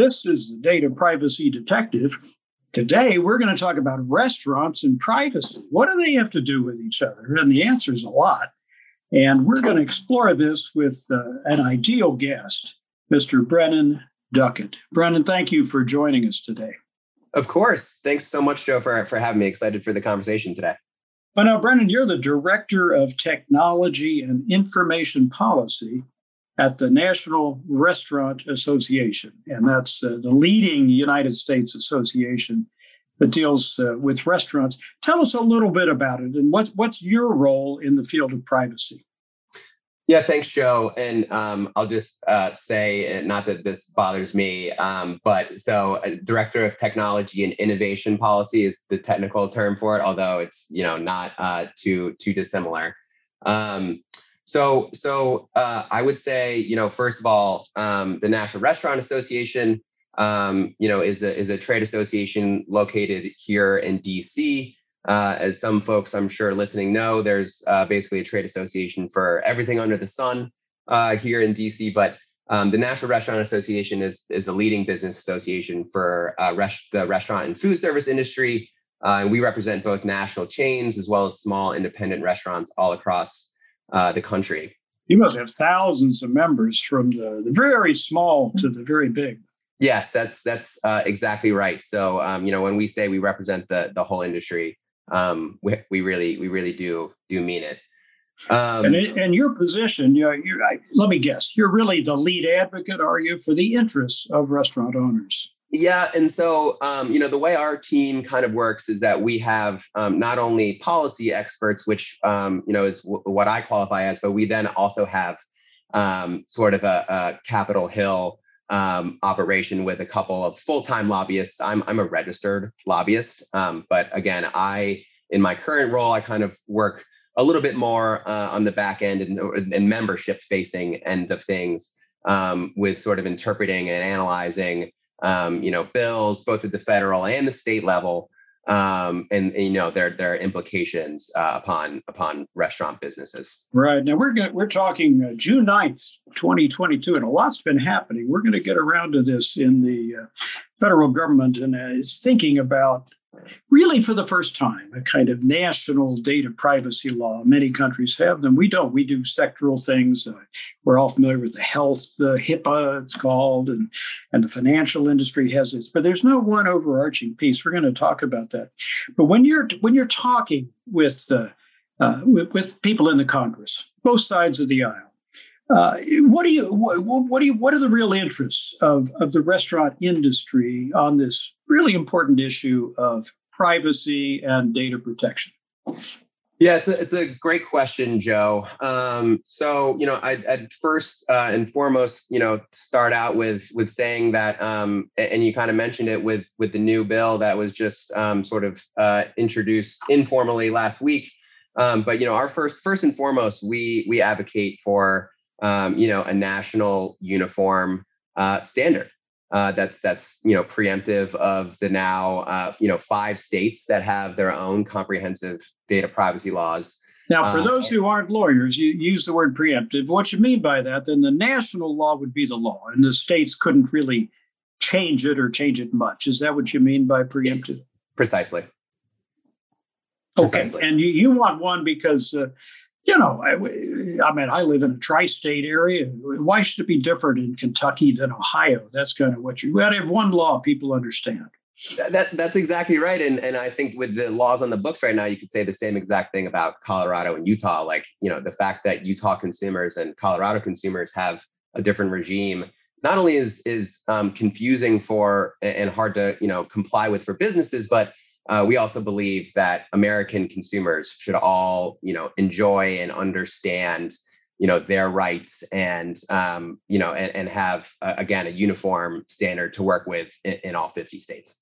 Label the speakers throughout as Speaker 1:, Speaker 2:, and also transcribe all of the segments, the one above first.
Speaker 1: This is the Data Privacy Detective. Today, we're going to talk about restaurants and privacy. What do they have to do with each other? And the answer is a lot. And we're going to explore this with uh, an ideal guest, Mr. Brennan Duckett. Brennan, thank you for joining us today.
Speaker 2: Of course. Thanks so much, Joe, for, for having me. Excited for the conversation today.
Speaker 1: Well, now, Brennan, you're the Director of Technology and Information Policy at the National Restaurant Association. And that's uh, the leading United States association that deals uh, with restaurants. Tell us a little bit about it and what's, what's your role in the field of privacy?
Speaker 2: Yeah, thanks, Joe. And um, I'll just uh, say, uh, not that this bothers me, um, but so uh, Director of Technology and Innovation Policy is the technical term for it, although it's you know not uh, too too dissimilar. Um, so so uh, I would say you know first of all, um, the National Restaurant Association, um, you know, is a is a trade association located here in DC. Uh, as some folks I'm sure listening know, there's uh, basically a trade association for everything under the sun uh, here in DC. But um, the National Restaurant Association is is the leading business association for uh, res- the restaurant and food service industry, uh, and we represent both national chains as well as small independent restaurants all across uh, the country.
Speaker 1: You must have thousands of members from the, the very small to the very big.
Speaker 2: Yes, that's that's exactly right. So um, you know when we say we represent the the whole industry um, we, we really we really do do mean it.
Speaker 1: Um, and, and your position, you know, you're, I, let me guess, you're really the lead advocate, are you, for the interests of restaurant owners?
Speaker 2: Yeah, and so um, you know the way our team kind of works is that we have um, not only policy experts, which um, you know is w- what I qualify as, but we then also have um, sort of a, a Capitol Hill um, operation with a couple of full-time lobbyists. I'm I'm a registered lobbyist, um, but again, I in my current role, I kind of work a little bit more uh, on the back end and, and membership-facing end of things, with sort of interpreting and analyzing, um, you know, bills both at the federal and the state level um, and, and, you know their their implications uh, upon upon restaurant businesses.
Speaker 1: Right now we're going we're talking uh, June 9th, 2022, and a lot's been happening. We're going to get around to this in the uh, federal government and uh, is thinking about really for the first time, a kind of national data privacy law. Many countries have them. We don't. We do sectoral things. Uh, we're all familiar with the health, the HIPAA, it's called, and, and the financial industry has this. But there's no one overarching piece. We're going to talk about that. But when you're when you're talking with uh, uh, with, with, people in the Congress, both sides of the aisle. Uh, what do you what, what do you what are the real interests of, of the restaurant industry on this really important issue of privacy and data protection?
Speaker 2: Yeah, it's a it's a great question, Joe. Um, so you know, I'd, I'd first uh, and foremost, you know, start out with with saying that, um, and you kind of mentioned it with with the new bill that was just um, sort of uh, introduced informally last week. Um, but you know, our first first and foremost, we we advocate for um, you know a national uniform uh, standard uh, that's that's you know preemptive of the now uh, you know five states that have their own comprehensive data privacy laws.
Speaker 1: Now, for uh, those who aren't lawyers, you use the word preemptive. What you mean by that? Then the national law would be the law, and the states couldn't really change it or change it much. Is that what you mean by preemptive?
Speaker 2: Precisely.
Speaker 1: Okay, Precisely. and you, you want one because uh, you know, I, I, mean, I live in a tri-state area. Why should it be different in Kentucky than Ohio? That's kind of what you. Got to have one law people understand.
Speaker 2: That, that, that's exactly right, and and I think with the laws on the books right now, you could say the same exact thing about Colorado and Utah. Like you know, the fact that Utah consumers and Colorado consumers have a different regime not only is is um, confusing for and hard to you know comply with for businesses, but uh, we also believe that American consumers should all, you know, enjoy and understand, you know, their rights and, um, you know, and, and have uh, again a uniform standard to work with in, in all 50 states.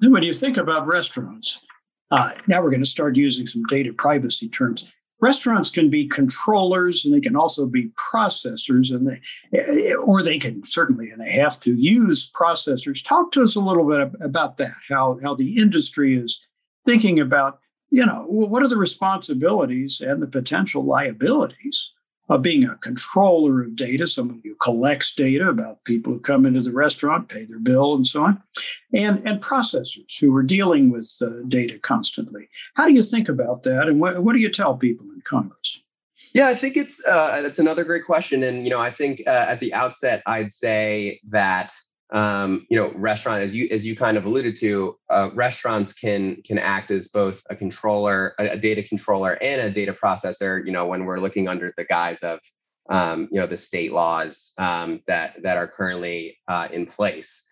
Speaker 1: When you think about restaurants, uh, now we're going to start using some data privacy terms. Restaurants can be controllers and they can also be processors, and they, or they can certainly, and they have to use processors. Talk to us a little bit about that. How how the industry is thinking about, you know, what are the responsibilities and the potential liabilities uh, being a controller of data, someone who collects data about people who come into the restaurant, pay their bill, and so on, and, and processors who are dealing with uh, data constantly. How do you think about that, and what, what do you tell people in Congress?
Speaker 2: Yeah, I think it's uh, it's another great question, and you know, I think uh, at the outset, I'd say that um, you know, restaurant as you as you kind of alluded to, uh, restaurants can can act as both a controller, a, a, data controller, and a data processor. You know, when we're looking under the guise of um, you know the state laws um, that that are currently uh, in place.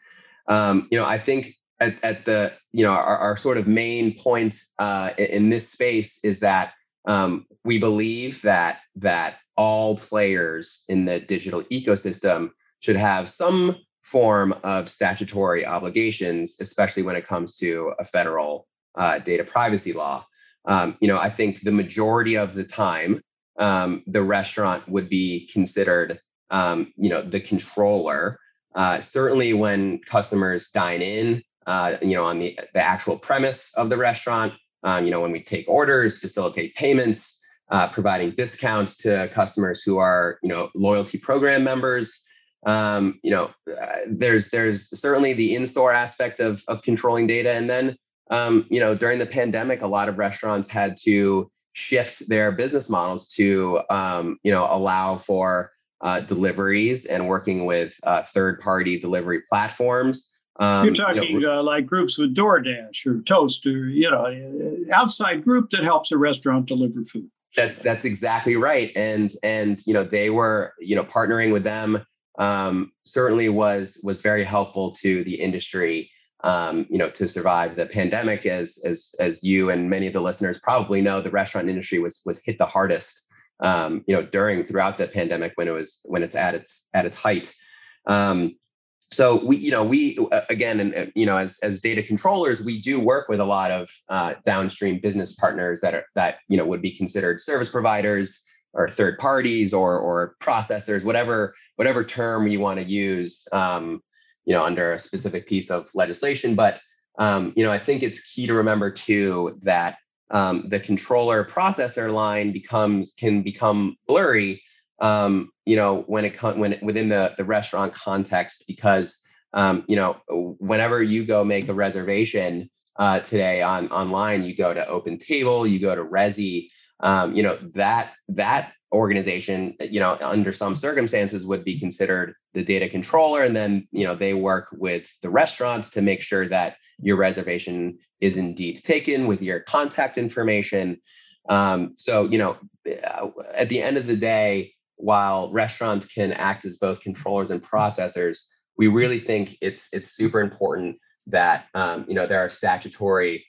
Speaker 2: Um, you know, I think at, at the you know our, our sort of main point uh, in this space is that um, we believe that that all players in the digital ecosystem should have some form of statutory obligations, especially when it comes to a federal uh, data privacy law. Um, you know, I think the majority of the time, um, the restaurant would be considered, um, you know, the controller. Uh, certainly, when customers dine in, uh, you know, on the the actual premise of the restaurant, um, you know, when we take orders, facilitate payments, uh, providing discounts to customers who are, you know, loyalty program members um, you know, uh, there's there's certainly the in-store aspect of of controlling data, and then um, you know during the pandemic, a lot of restaurants had to shift their business models to um, you know allow for uh, deliveries and working with uh, third-party delivery platforms.
Speaker 1: Um, You're talking you know, uh, like groups with DoorDash or Toast or you know uh, outside group that helps a restaurant deliver food.
Speaker 2: That's that's exactly right, and and you know they were you know partnering with them um, certainly was was very helpful to the industry. Um, you know, to survive the pandemic, as as as you and many of the listeners probably know, the restaurant industry was was hit the hardest. Um, you know, during throughout the pandemic when it was when it's at its at its height. Um, so we, you know, we again, and you know, as as data controllers, we do work with a lot of uh, downstream business partners that are that you know would be considered service providers or third parties or or processors, whatever whatever term you want to use, um, you know, under a specific piece of legislation. But um, you know, I think it's key to remember too that um, the controller processor line becomes can become blurry. Um, you know, when it when it, within the the restaurant context, because um, you know, whenever you go make a reservation uh, today on online, you go to Open Table, you go to Resy um, you know that that organization you know under some circumstances would be considered the data controller and then you know they work with the restaurants to make sure that your reservation is indeed taken with your contact information. Um, so you know uh, at the end of the day while restaurants can act as both controllers and processors we really think it's it's super important that um, you know there are statutory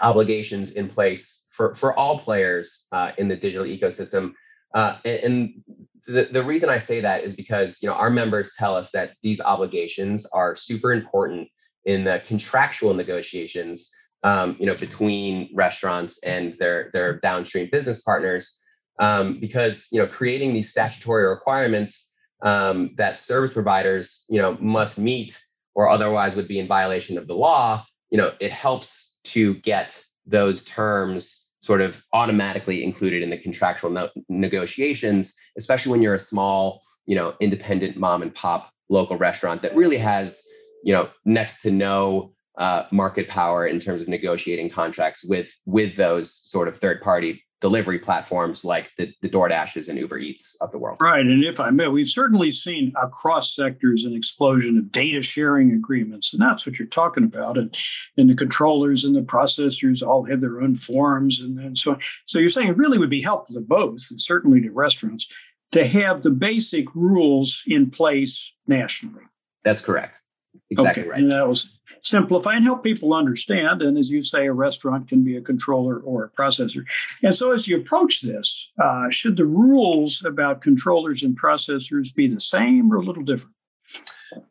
Speaker 2: obligations in place for for all players uh, in the digital ecosystem. Uh, and, and the, the reason I say that is because you know our members tell us that these obligations are super important in the contractual negotiations um, you know between restaurants and their their downstream business partners um, because you know creating these statutory requirements um, that service providers you know must meet or otherwise would be in violation of the law you know it helps to get those terms sort of automatically included in the contractual no- negotiations, especially when you're a small, you know, independent mom and pop local restaurant that really has, you know, next to no uh, market power in terms of negotiating contracts with with those sort of third party delivery platforms like the, the DoorDashes and Uber Eats of the world.
Speaker 1: Right. And if I may, we've certainly seen across sectors an explosion of data sharing agreements. And that's what you're talking about. And, and the controllers and the processors all have their own forms and, and so on. So you're saying it really would be helpful to both, and certainly to restaurants, to have the basic rules in place nationally.
Speaker 2: That's correct. Exactly
Speaker 1: okay.
Speaker 2: right.
Speaker 1: And that was simplify and help people understand. And as you say, a restaurant can be a controller or a processor. And so, as you approach this, uh, should the rules about controllers and processors be the same or a little different?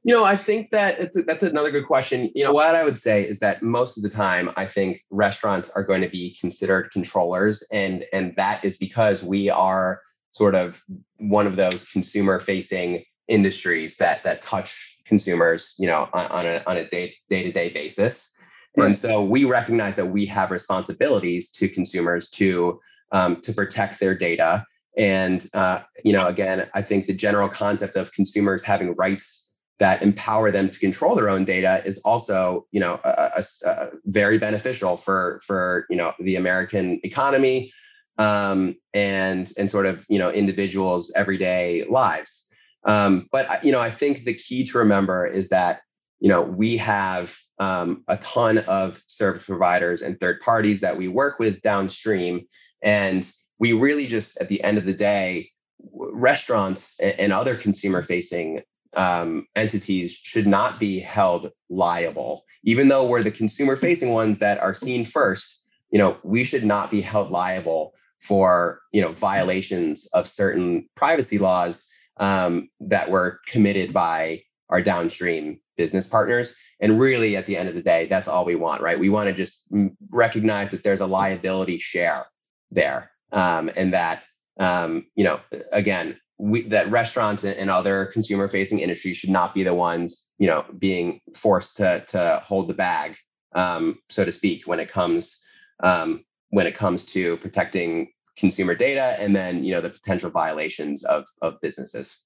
Speaker 2: You know, I think that a, that's another good question. You know, what I would say is that most of the time, I think restaurants are going to be considered controllers, and and that is because we are sort of one of those consumer-facing industries that that touch consumers, you know, on, on a on a day day to day basis. Right. And so we recognize that we have responsibilities to consumers to um, to protect their data and uh, you know, again, I think the general concept of consumers having rights that empower them to control their own data is also, you know, a, a, a very beneficial for for you know the American economy um, and and sort of you know individuals' everyday lives. Um, but you know, I think the key to remember is that you know we have um, a ton of service providers and third parties that we work with downstream, and we really just at the end of the day, restaurants and other consumer facing um, entities should not be held liable, even though we're the consumer facing ones that are seen first. You know, we should not be held liable for you know violations of certain privacy laws um, that were committed by our downstream business partners. And really, at the end of the day, that's all we want, right? We want to just recognize that there's a liability share there, um, and that um, you know, again, we, that restaurants and, other consumer-facing industries should not be the ones, you know, being forced to to hold the bag, um, so to speak, when it comes um, when it comes to protecting consumer data and then you know the potential violations of of businesses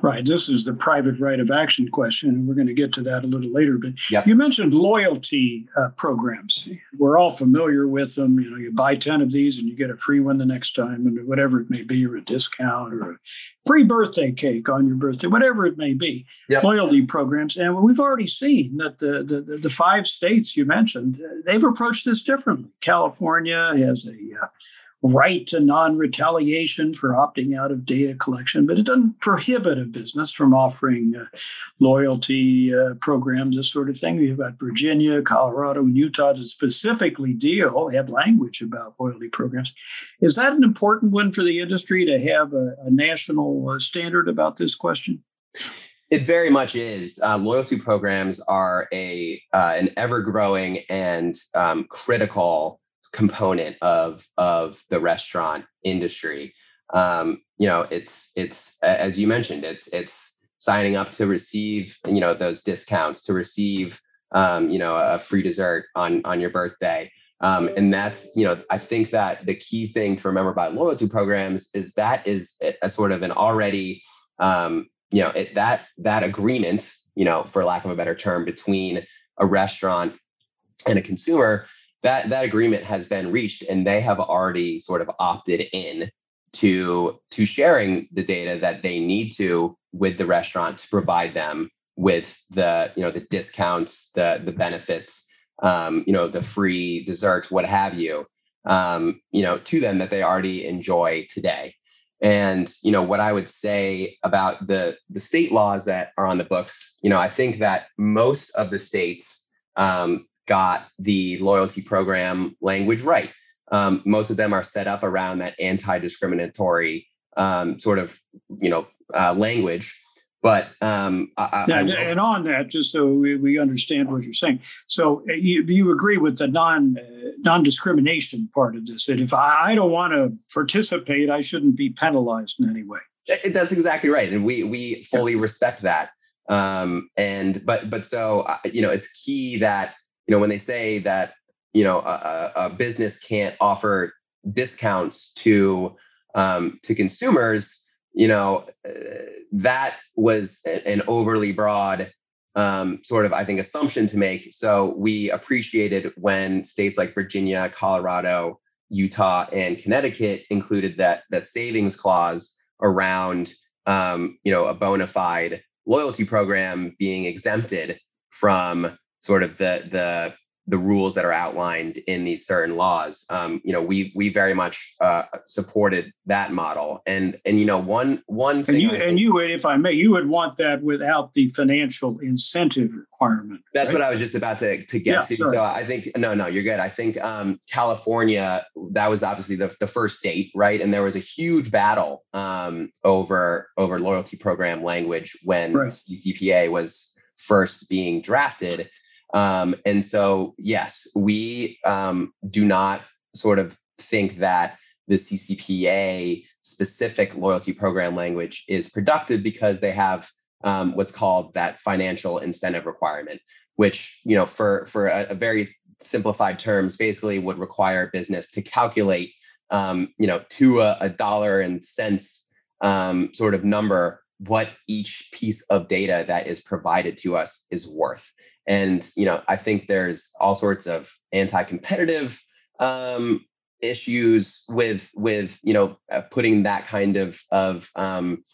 Speaker 1: right this is the private right of action question and we're going to get to that a little later but
Speaker 2: yep.
Speaker 1: you mentioned loyalty uh, programs we're all familiar with them you know you buy 10 of these and you get a free one the next time and whatever it may be or a discount or a free birthday cake on your birthday whatever it may be
Speaker 2: yep.
Speaker 1: loyalty programs and we've already seen that the, the the five states you mentioned they've approached this differently california has a uh, right to non-retaliation for opting out of data collection, but it doesn't prohibit a business from offering uh, loyalty uh, programs, this sort of thing. We've got Virginia, Colorado, and Utah to specifically deal, have language about loyalty programs. Is that an important one for the industry to have a, a national uh, standard about this question?
Speaker 2: It very much is. Uh, loyalty programs are a uh, an ever growing and um, critical component of of the restaurant industry. Um, you know, it's it's as you mentioned, it's it's signing up to receive you know those discounts to receive um, you know a free dessert on on your birthday. Um, and that's you know I think that the key thing to remember about loyalty programs is that is a, sort of an already um, you know it, that that agreement you know for lack of a better term between a restaurant and a consumer that that agreement has been reached and they have already sort of opted in to to sharing the data that they need to with the restaurant to provide them with the you know the discounts the the benefits um, you know the free desserts what have you um, you know to them that they already enjoy today. And you know what i would say about the the state laws that are on the books you know i think that most of the states um, got the loyalty program language right. Um, most of them are set up around that anti-discriminatory um, sort of you know uh, language. But um,
Speaker 1: I, yeah, I, and on that, just so we, we understand what you're saying, so uh, you, you agree with the non uh, non discrimination part of this that if I, I don't want to participate, I shouldn't be penalized in any way.
Speaker 2: That's exactly right, and we we fully respect that. Um, and but but so uh, you know, it's key that you know when they say that you know a, a business can't offer discounts to um, to consumers you know uh, that was an overly broad um, sort of i think assumption to make. So we appreciated when states like virginia colorado utah and connecticut included that that savings clause around um, you know a bona fide loyalty program being exempted from sort of the the the rules that are outlined in these certain laws. Um, you know, we we very much uh, supported that model, and and you know one one thing.
Speaker 1: And you and you would, if I may, you would want that without the financial incentive requirement.
Speaker 2: That's right? what I was just about to to get yeah, to. Sorry. So I think no, no, you're good. I think um, California that was obviously the the first state, right? And there was a huge battle um, over over loyalty program language when right. CCPA was first being drafted um, and so, yes, we um, do not sort of think that the CCPA specific loyalty program language is productive because they have um, what's called that financial incentive requirement, which you know, for for a, a very simplified terms, basically would require business to calculate um, you know, to a, a dollar and cents um, sort of number, what each piece of data that is provided to us is worth. And you know, I think there's all sorts of anti-competitive um, issues with with you know uh, putting that kind of of um,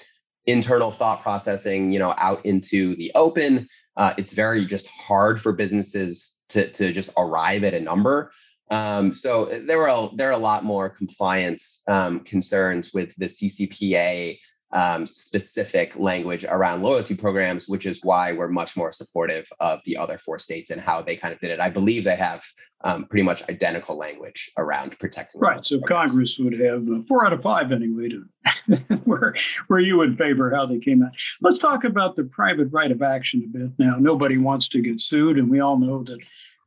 Speaker 2: internal thought processing you know out into the open. Uh, it's very just hard for businesses to to just arrive at a number. Um, so uh, there were a, there are a lot more compliance um, concerns with the CCPA um, specific language around loyalty programs, which is why we're much more supportive of the other four states and how they kind of did it. I believe they have um, pretty much identical language around protecting.
Speaker 1: Right. So programs. Congress would have uh, four out of five anyway to where where you would favor how they came out. Let's talk about the private right of action a bit now. Nobody wants to get sued, and we all know that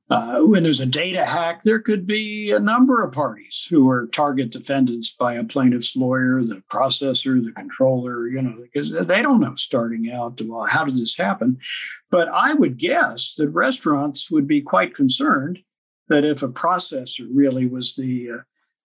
Speaker 1: uh, when there's a data hack, there could be a number of parties who are target defendants by a plaintiff's lawyer, the processor, the controller, you know, because they don't know starting out, well, how did this happen? But I would guess that restaurants would be quite concerned that if a processor really was the uh,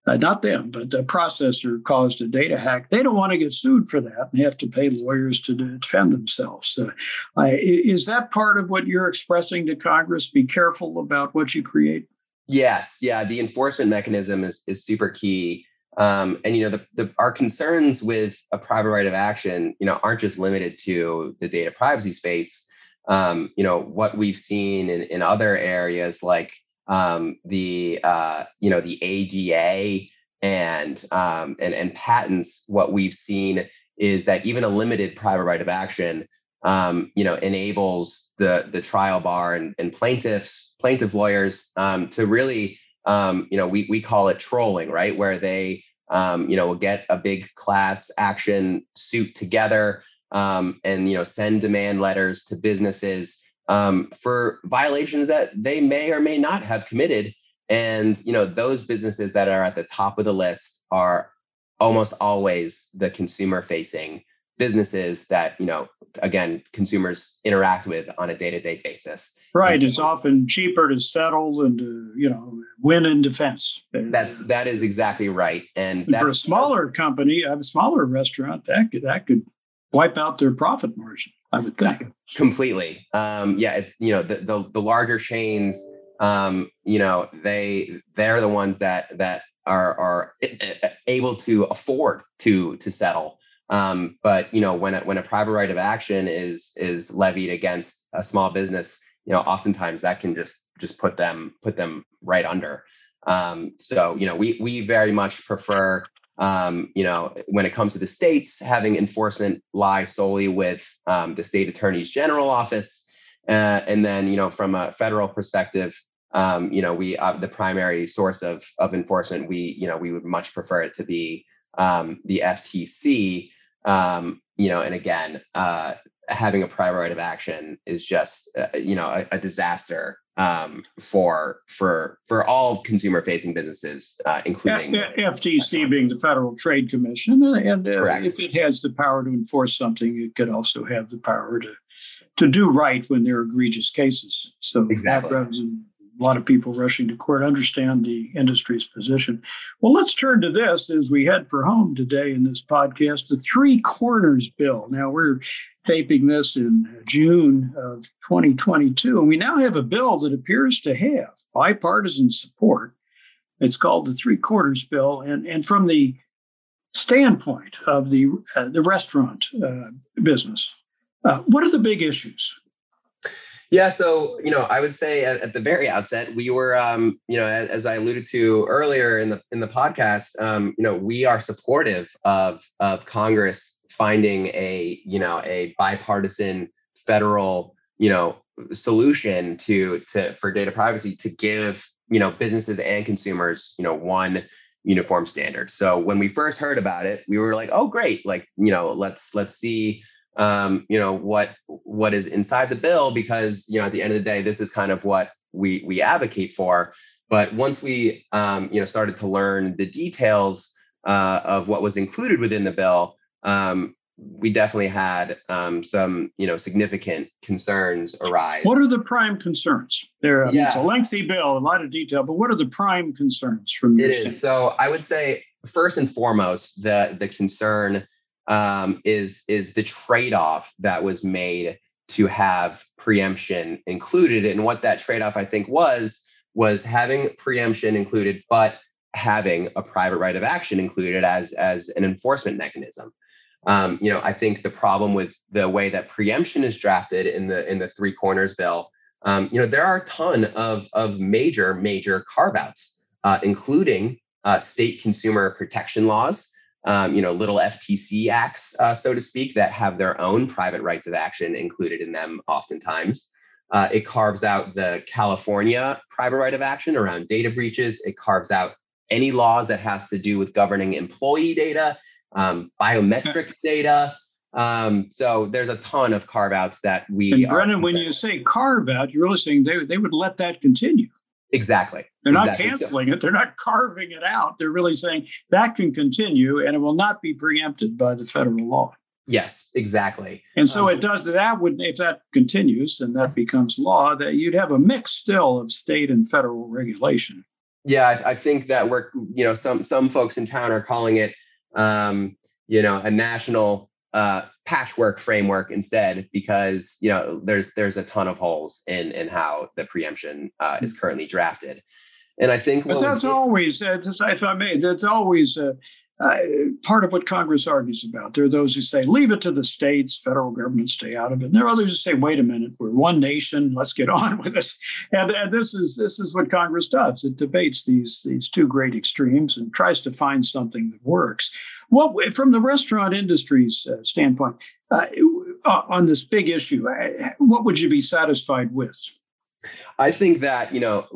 Speaker 1: uh, not them, but the processor caused a data hack. They don't want to get sued for that and have to pay lawyers to defend themselves. Uh, is that part of what you're expressing to Congress? Be careful about what you create.
Speaker 2: Yes, yeah. The enforcement mechanism is is super key. Um, and you know, the, the our concerns with a private right of action, you know, aren't just limited to the data privacy space. Um, you know, what we've seen in, in other areas like um, the uh, you know the ADA and um, and and patents, what we've seen is that even a limited private right of action, um, you know, enables the the trial bar and, and plaintiffs plaintiff lawyers um, to really um, you know we we call it trolling, right, where they um, you know will get a big class action suit together um, and you know send demand letters to businesses um, for violations that they may or may not have committed. And you know, those businesses that are at the top of the list are almost always the consumer-facing businesses that you know, again, consumers interact with on a day-to-day basis.
Speaker 1: Right. So, it's often cheaper to settle than to, you know, win in defense.
Speaker 2: That's that is exactly right. And,
Speaker 1: and for a smaller company, a smaller restaurant, that could that could wipe out their profit margin. I would think.
Speaker 2: Completely. Um, yeah, it's you know the, the the, larger chains. Um, you know they they're the ones that that are are able to afford to to settle. Um, but you know when a, when a private right of action is is levied against a small business, you know oftentimes that can just just put them put them right under. Um, so you know we we very much prefer um, you know, when it comes to the states, having enforcement lie solely with um, the state attorney's general office. Uh, and then, you know, from a federal perspective, um, you know, we uh, the primary source of of enforcement, we you know, we would much prefer it to be um, the FTC. Um, you know, and again, uh, having a private right of action is just uh, you know a, a disaster um, for for for all consumer facing businesses, uh, including
Speaker 1: FTC being the Federal Trade Commission, and uh, if it has the power to enforce something, it could also have the power to to do right when there are egregious cases. So
Speaker 2: exactly.
Speaker 1: a lot of people rushing to court understand the industry's position. Well, let's turn to this as we head for home today in this podcast the Three Corners Bill. Now, we're taping this in June of 2022, and we now have a bill that appears to have bipartisan support. It's called the Three Corners Bill, and, and from the standpoint of the uh, the restaurant uh, business, uh, what are the big issues?
Speaker 2: Yeah, so you know, I would say at, at the very outset, we were, um, you know, as, as, I alluded to earlier in the in the podcast, um, you know, we are supportive of of Congress finding a you know a bipartisan federal you know solution to to for data privacy to give you know businesses and consumers you know one uniform standard. So when we first heard about it, we were like, oh great, like you know, let's let's see um, you know what what is inside the bill because you know at the end of the day this is kind of what we we advocate for but once we um, you know started to learn the details uh, of what was included within the bill um, we definitely had um, some you know significant concerns arise
Speaker 1: what are the prime concerns there yeah. it's a lengthy bill a lot of detail but what are the prime concerns from
Speaker 2: your it is so i would say first and foremost, the the concern um, is is the trade off that was made to have preemption included, and what that trade off I think was was having preemption included, but having a private right of action included as as an enforcement mechanism. Um, you know, I think the problem with the way that preemption is drafted in the in the three corners bill, um, you know, there are a ton of of major major carve outs, uh, including uh, state consumer protection laws. Um, you know, little FTC acts, uh, so to speak, that have their own private rights of action included in them, oftentimes. Uh, it carves out the California private right of action around data breaches. It carves out any laws that has to do with governing employee data, um, biometric data. Um, so there's a ton of carve outs that we.
Speaker 1: And Brennan, when you say carve out, you're really saying they, they would let that continue.
Speaker 2: Exactly.
Speaker 1: They're not
Speaker 2: exactly.
Speaker 1: canceling so. it. They're not carving it out. They're really saying that can continue and it will not be preempted by the federal law.
Speaker 2: Yes, exactly.
Speaker 1: And so um, it does that would if that continues and that becomes law, that you'd have a mix still of state and federal regulation
Speaker 2: yeah, I, I, think that we're you know some some folks in town are calling it um, you know a national uh, patchwork framework instead because you know there's there's a ton of holes in in how the preemption uh, is currently drafted, and I think
Speaker 1: but that's always uh, if I may that's always uh, uh, part of what Congress argues about. There are those who say, leave it to the states, federal government stay out of it. And there are others who say, wait a minute, we're one nation, let's get on with this. And, and this is this is what Congress does. It debates these these two great extremes and tries to find something that works. What from the restaurant industry's uh, standpoint uh, uh on this big issue, uh, what would you be satisfied with?
Speaker 2: I think that you know,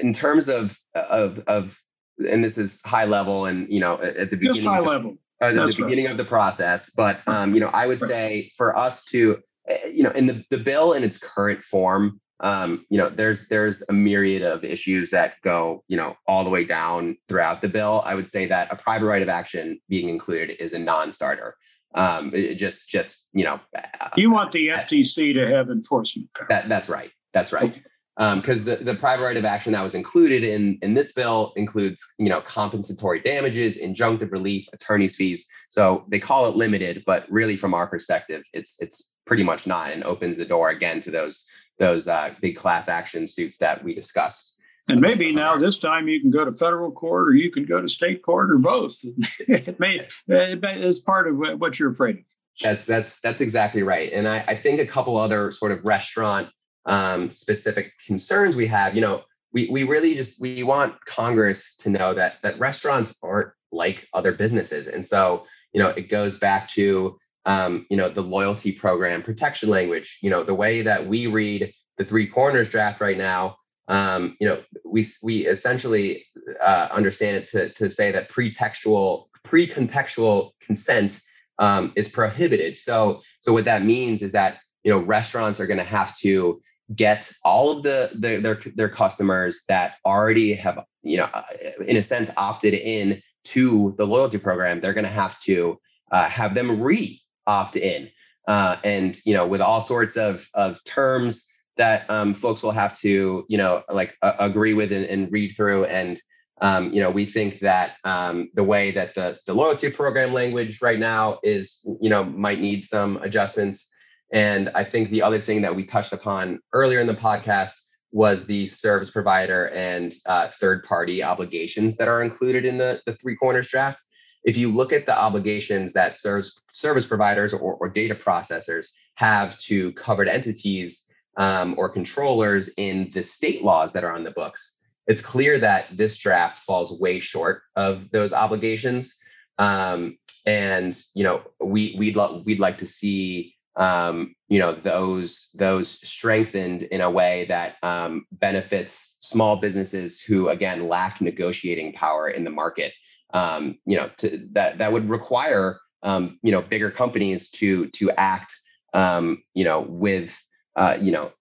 Speaker 2: in terms of of of and this is high level and you know at, the beginning
Speaker 1: Just high of, level.
Speaker 2: at the beginning right. of the process but um, you know i would right. say for us to eh, you know in the, the bill in its current form um, you know there's there's a myriad of issues that go you know all the way down throughout the bill. I would say that a private right of action being included is a non-starter. Um, it just just you know
Speaker 1: uh, you want the ftc to have enforcement
Speaker 2: power. that that's right. That's right. Okay because um, the, the private right of action that was included in, in this bill includes you know compensatory damages injunctive relief attorney's fees. So they call it limited but really from our perspective it's it's pretty much not and opens the door again to those those uh, big class action suits that we discussed.
Speaker 1: And maybe now this time you can go to federal court or you can go to state court or both. It may it's part of what you're afraid of.
Speaker 2: That's that's that's exactly right. And I, I think a couple other sort of restaurant um, specific concerns we have, you know, we we really just we want Congress to know that that restaurants aren't like other businesses, and so you know it goes back to um, you know the loyalty program protection language. You know the way that we read the three corners draft right now. Um, you know we we essentially uh, understand it to to say that pretextual pre-contextual consent um, is prohibited. So so what that means is that you know restaurants are going to have to get all of the, the their their customers that already have you know uh, in a sense opted in to the loyalty program they're going to have to uh, have them re opt in. Uh, and you know with all sorts of of terms that um, folks will have to you know like uh, agree with and, and, read through. And um, you know we think that um, the way that the the loyalty program language right now is you know might need some adjustments and I think the other thing that we touched upon earlier in the podcast was the service provider and uh, third party obligations that are included in the, the three corners draft. If you look at the obligations that service, service providers or, or data processors have to covered entities um, or controllers in the state laws that are on the books, it's clear that this draft falls way short of those obligations. Um, and you know, we we'd lo- we'd like to see um, you know those those strengthened in a way that um, benefits small businesses who again lack negotiating power in the market. Um, you know to, that that would require um, you know bigger companies to to act um, you know with uh, you know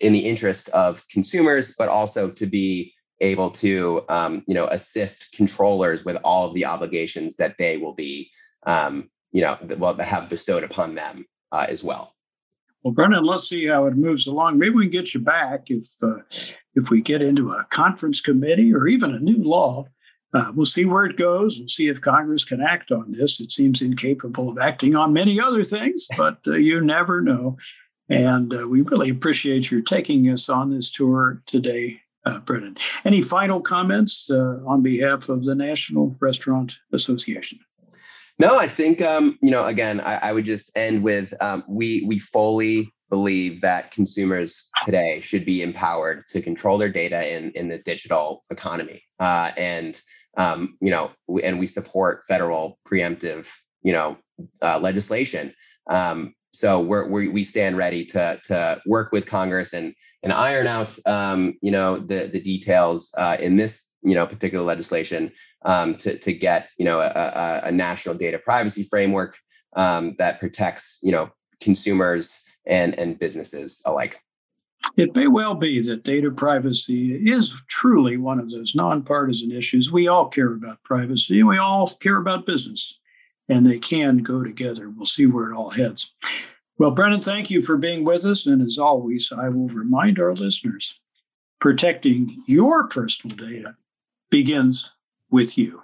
Speaker 2: in the interest of consumers but also to be able to um, you know assist controllers with all of the obligations that they will be you know well that have bestowed upon them uh, as well.
Speaker 1: Well, Brennan, let's see how it moves along. Maybe we can get you back if uh, if we get into a conference committee or even a new law uh, we'll see where it goes. We'll see if Congress can act on this. It seems incapable of acting on many other things, but uh, you never know. And uh, we really appreciate your taking us on this tour today, uh, Brennan. Any final comments uh, on behalf of the National Restaurant Association?
Speaker 2: No, I think um, you know. Again, I, I would just end with um, we we fully believe that consumers today should be empowered to control their data in in the digital economy, uh, and um, you know, and we support federal preemptive you know uh, legislation. Um, so we're, we we stand ready to to work with Congress and and iron out um, you know the the details uh, in this you know particular legislation um, to to get you know a, a national data privacy framework um, that protects you know consumers and and businesses alike.
Speaker 1: It may well be that data privacy is truly one of those nonpartisan issues. We all care about privacy we all care about business, and they can go together. We'll see where it all heads. Well, Brennan, thank you for being with us. And as always, I will remind our listeners protecting your personal data begins with you.